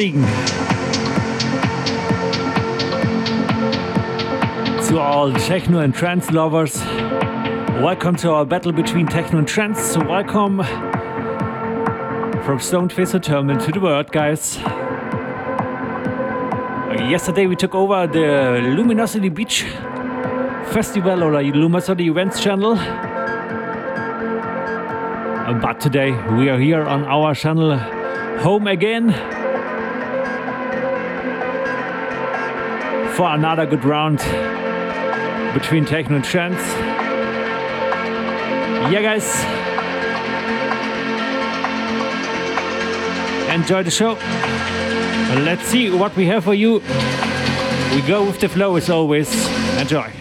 evening. To all techno and trance lovers, welcome to our battle between techno and trance. Welcome from Stoneface Hotel to the world, guys. Yesterday we took over the Luminosity Beach Festival or the Luminosity Events channel. But today we are here on our channel home again for another good round between techno and trance. Yeah, guys. Enjoy the show. Let's see what we have for you. We go with the flow as always. Enjoy.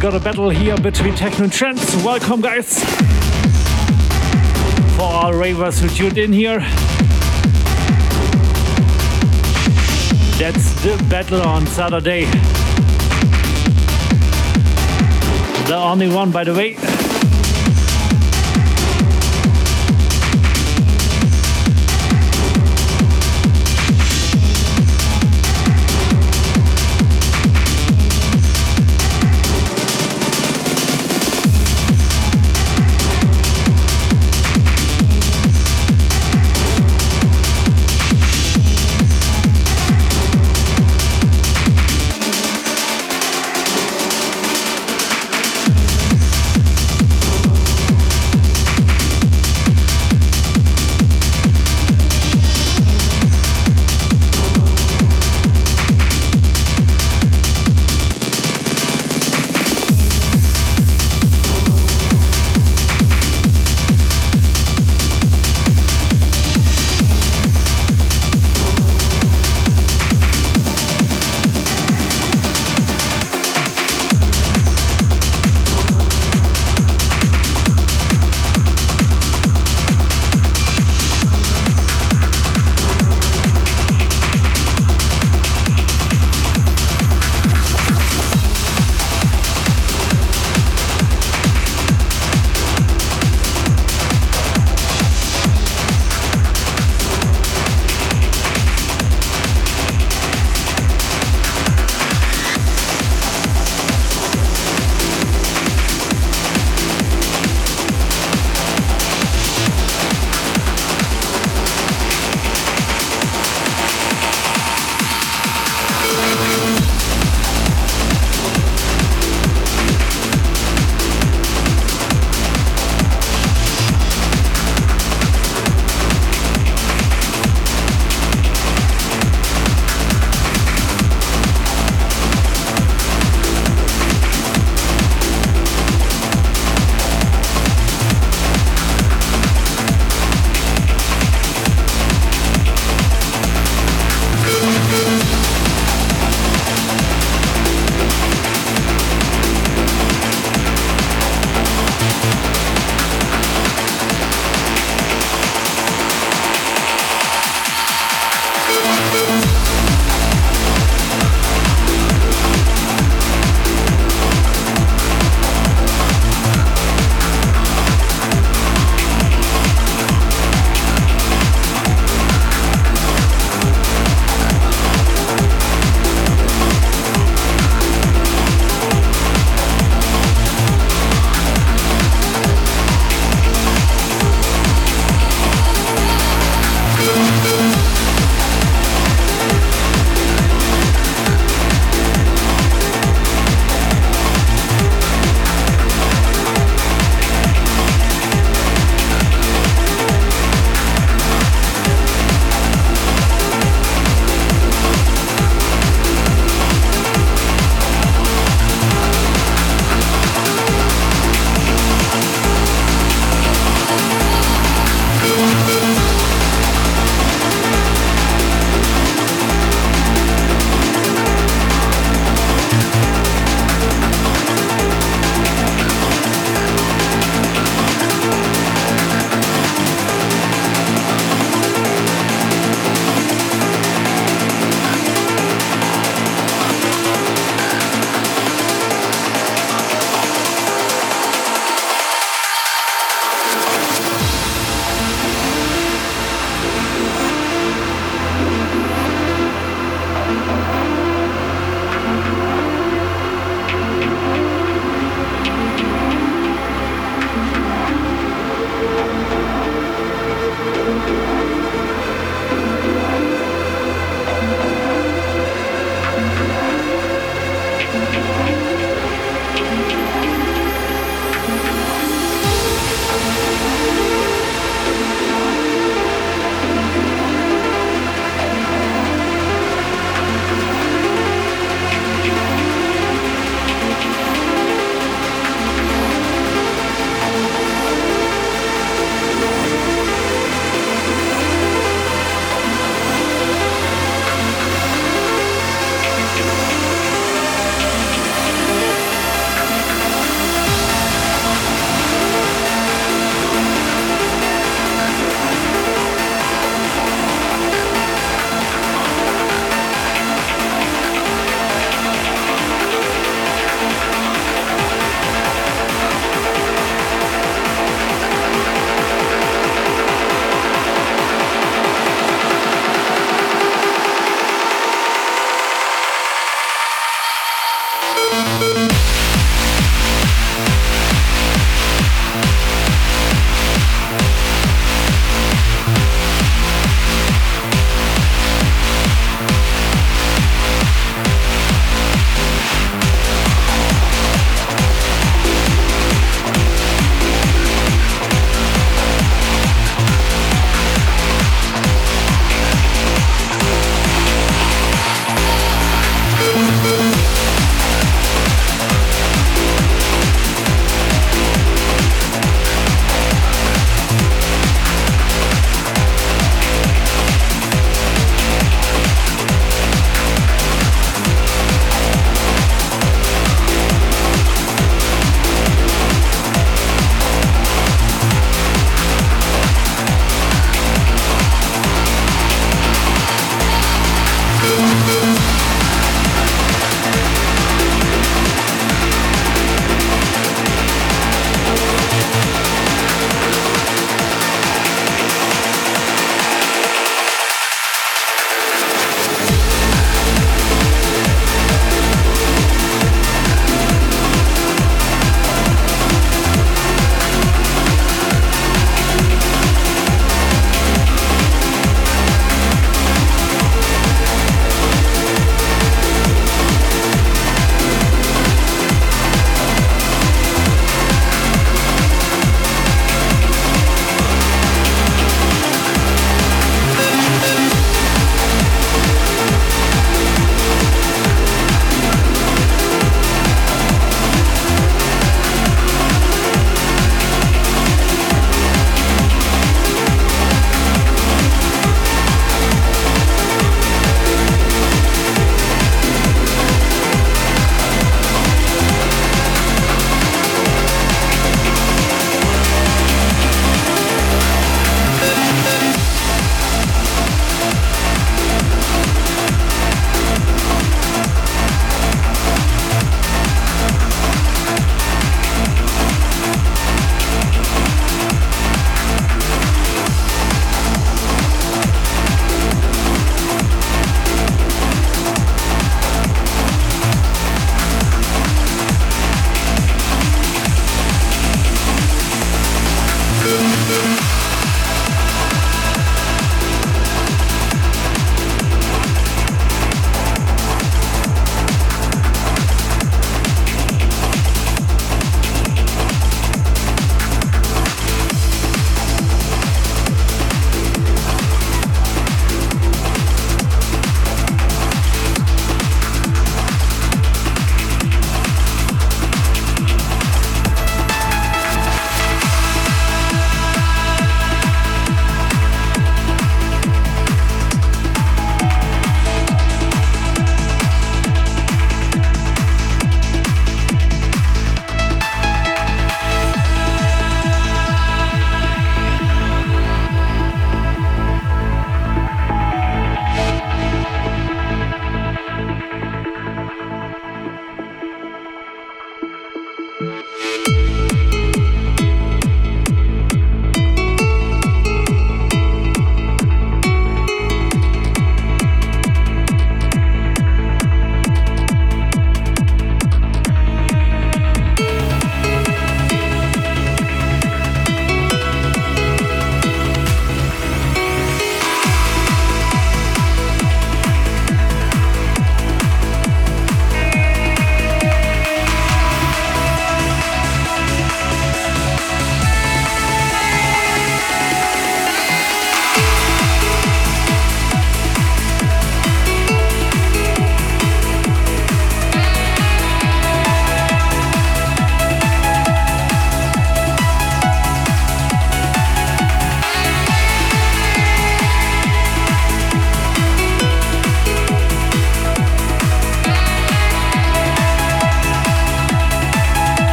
Got a battle here between techno and trance. Welcome, guys. For all ravers who tuned in here. That's the battle on Saturday. The only one, by the way.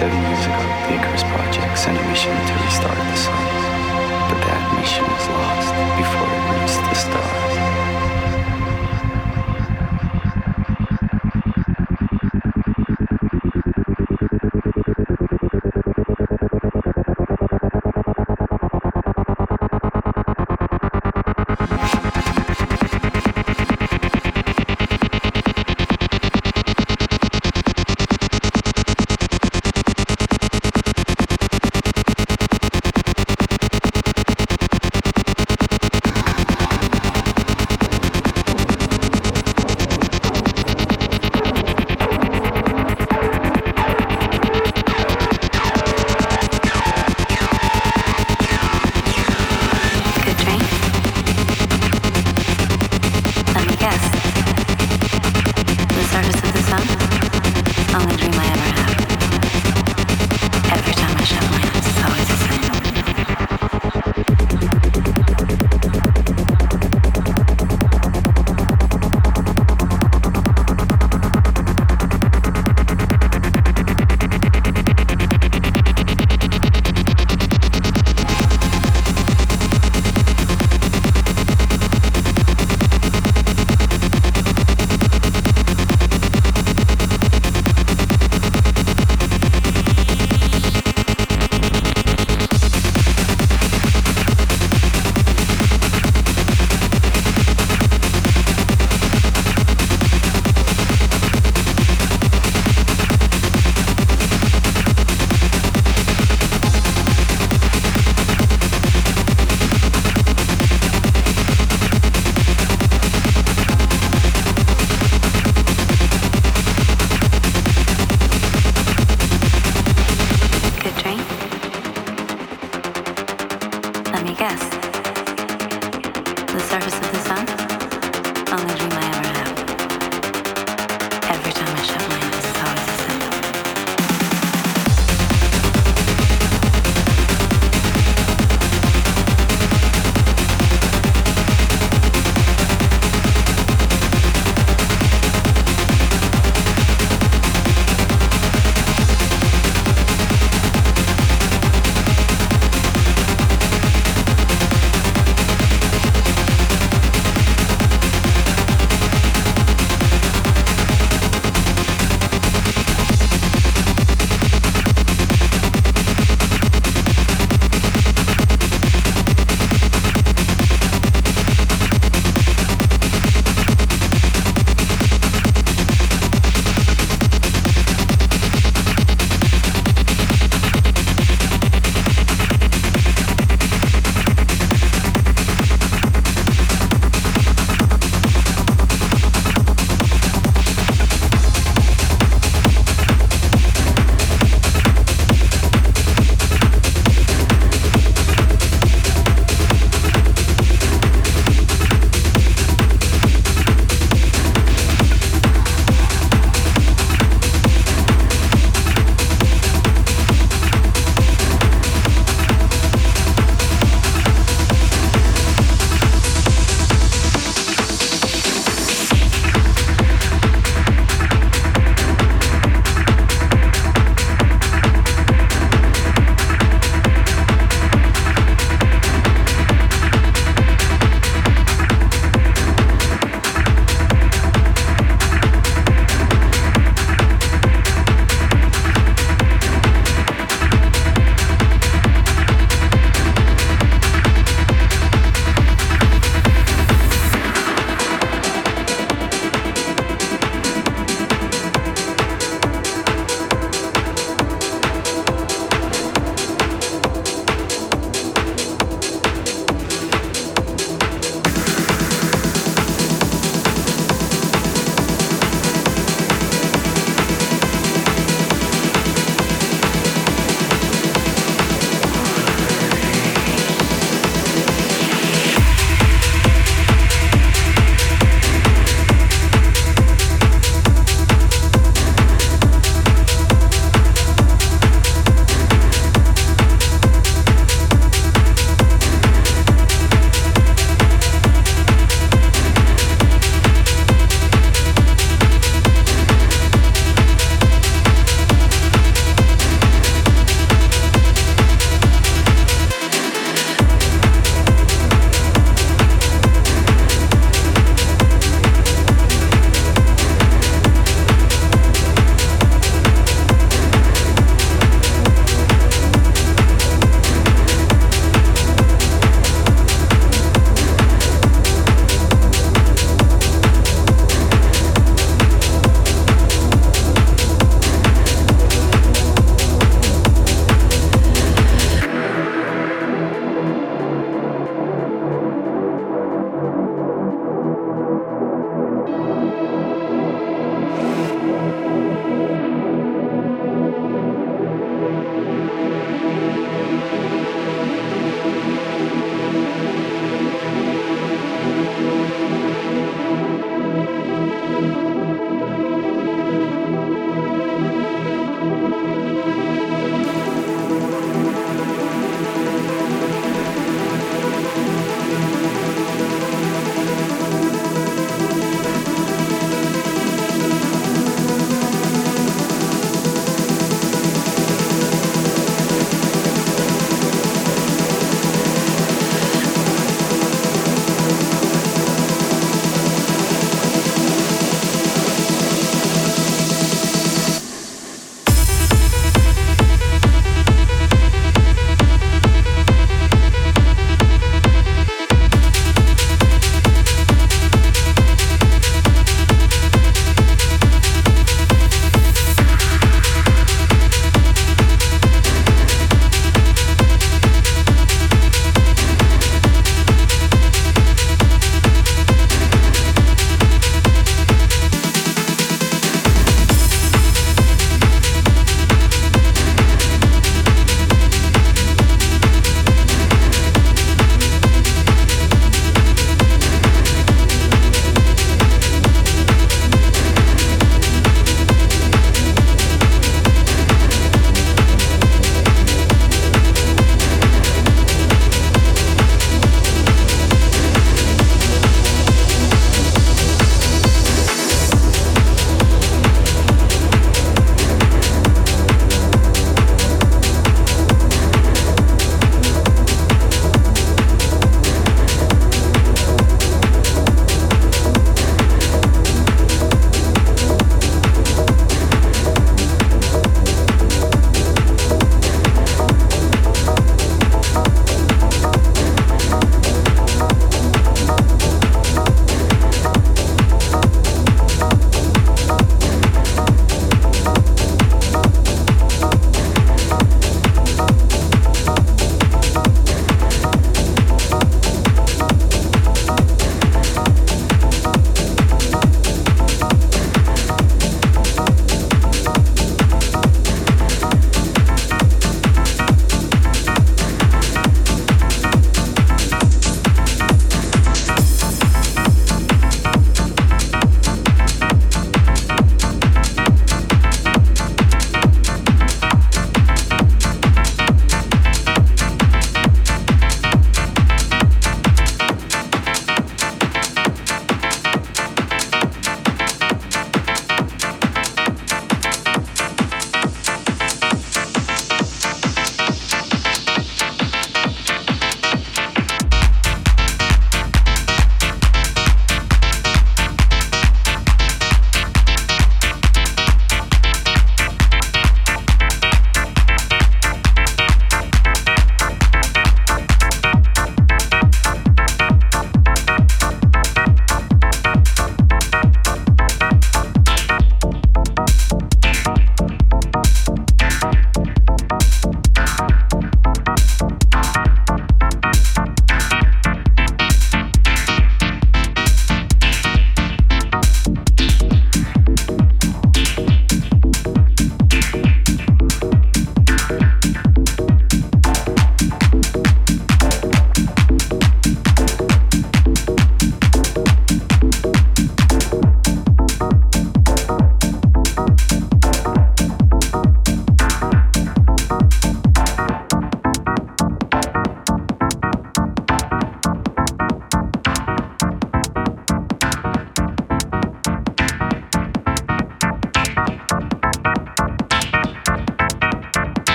seven years ago, the Icarus Project sent a mission to restart the sun. But that mission was lost before it reached the stars.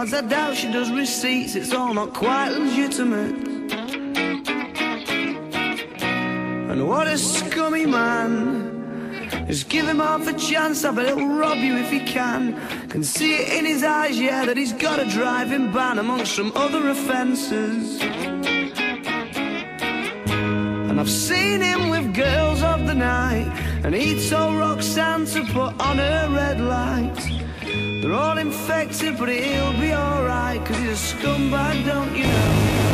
Cards, I doubt she does receipts. It's all not quite legitimate. And what a scummy man. Just give him half a chance, I bet he'll rob you if he can. Can see it in his eyes, yeah, that he's got a driving ban amongst some other offences. And I've seen him with girls of the night, and he told Roxanne to put on her red lights. They're all infected, but he'll be alright, cause he's a scumbag, don't you know?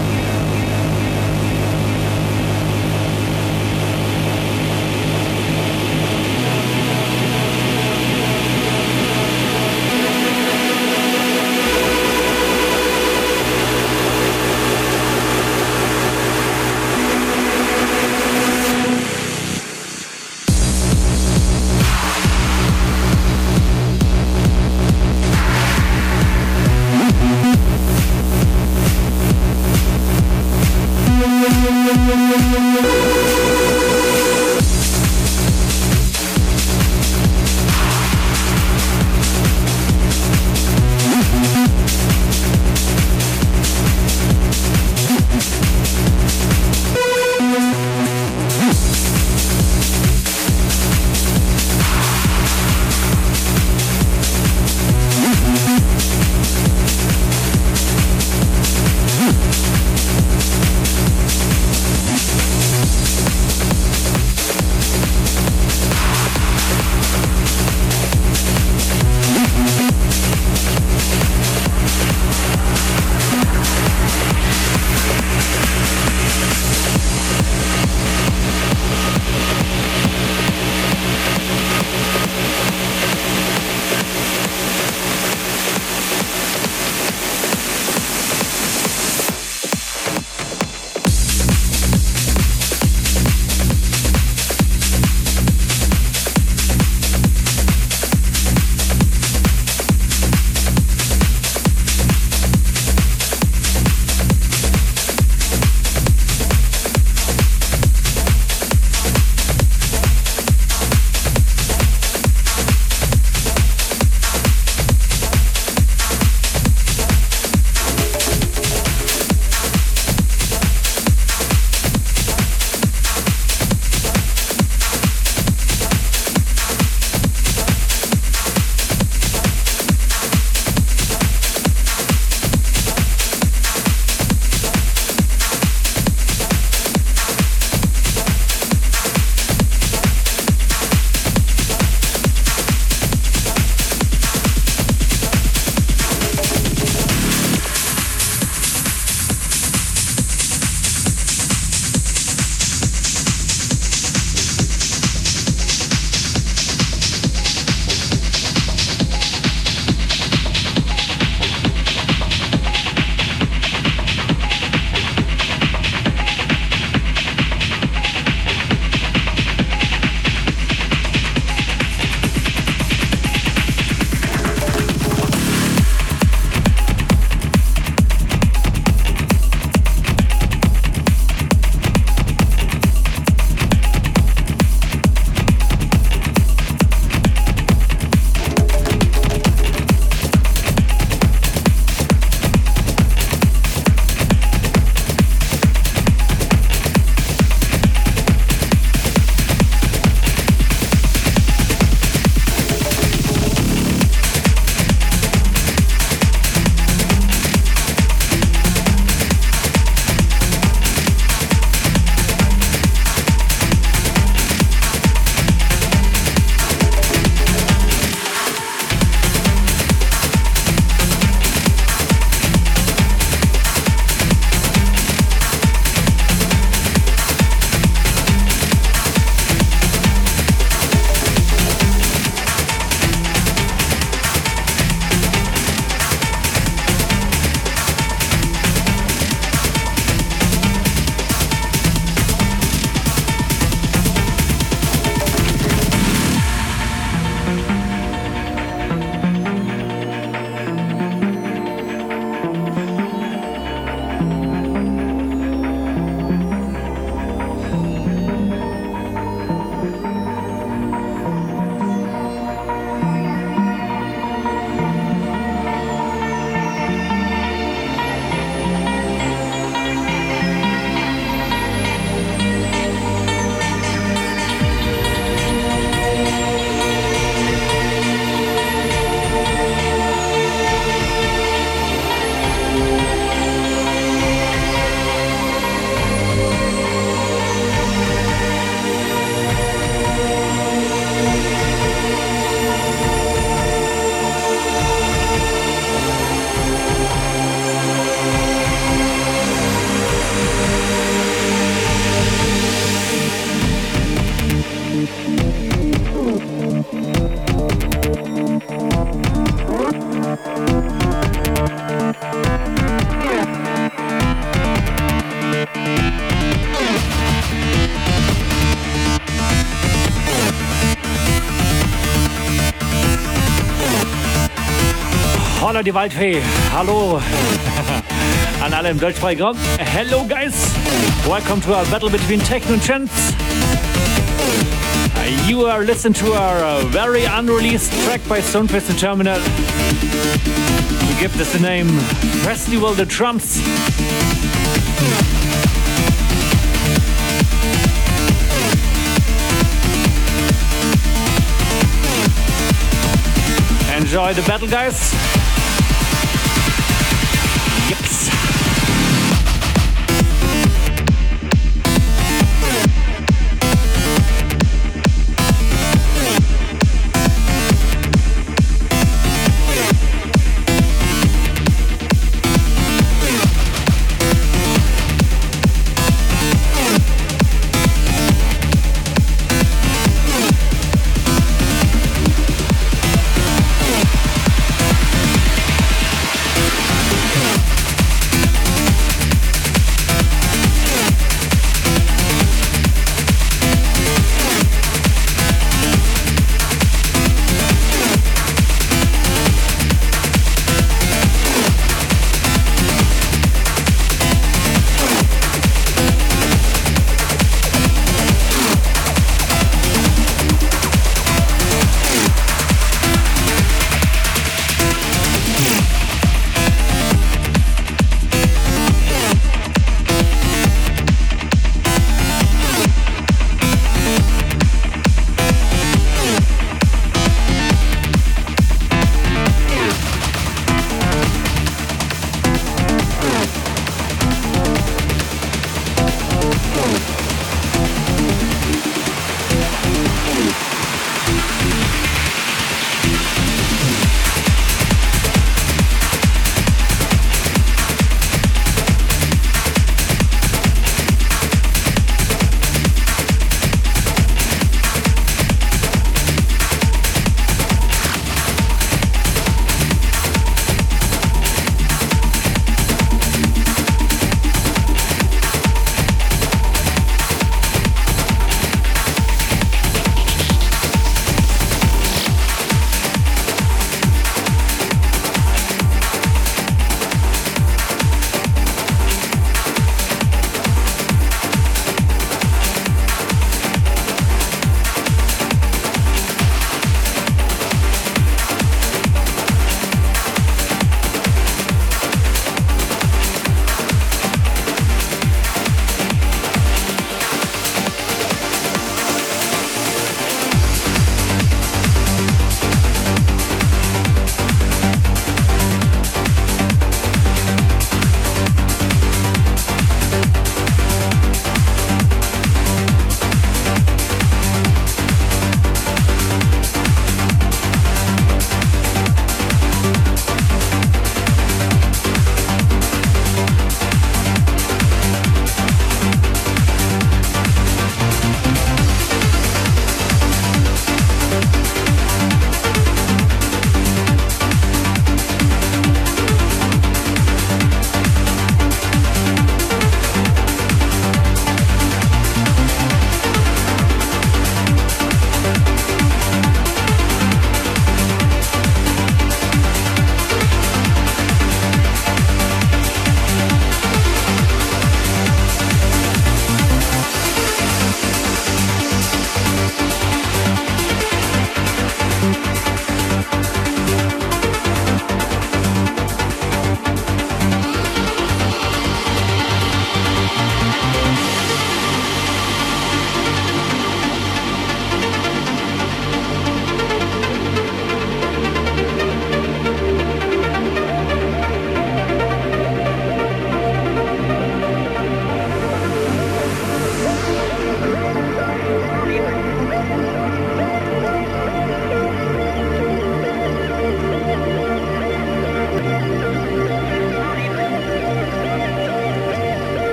Johanna die Waldfee. Hallo. An alle im deutschsprachigen Raum. Hello guys. Welcome to our battle between techno and trance. You are listening to our uh, very unreleased track by Stonefist and Terminal. We give this the name Festival the Drums. Enjoy the battle, guys.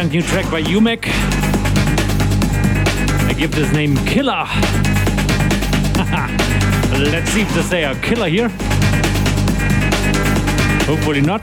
Brand new track by Umek. I give this name Killer. Let's see if they say a killer here. Hopefully not.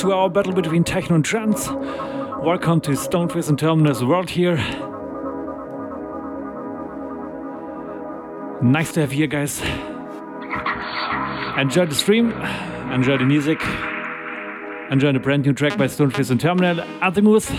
To our battle between techno and trance. Welcome to Stoneface and Terminal World here. Nice to have you here, guys. Enjoy the stream, enjoy the music, enjoy the brand new track by Stoneface and Terminal, Azimuth.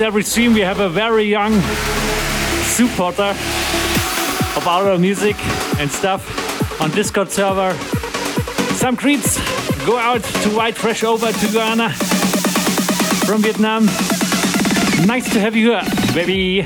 Every stream we have a very young supporter of our music and stuff on Discord server. Some greets go out to White Fresh over to Guyana from Vietnam. Nice to have you here, baby.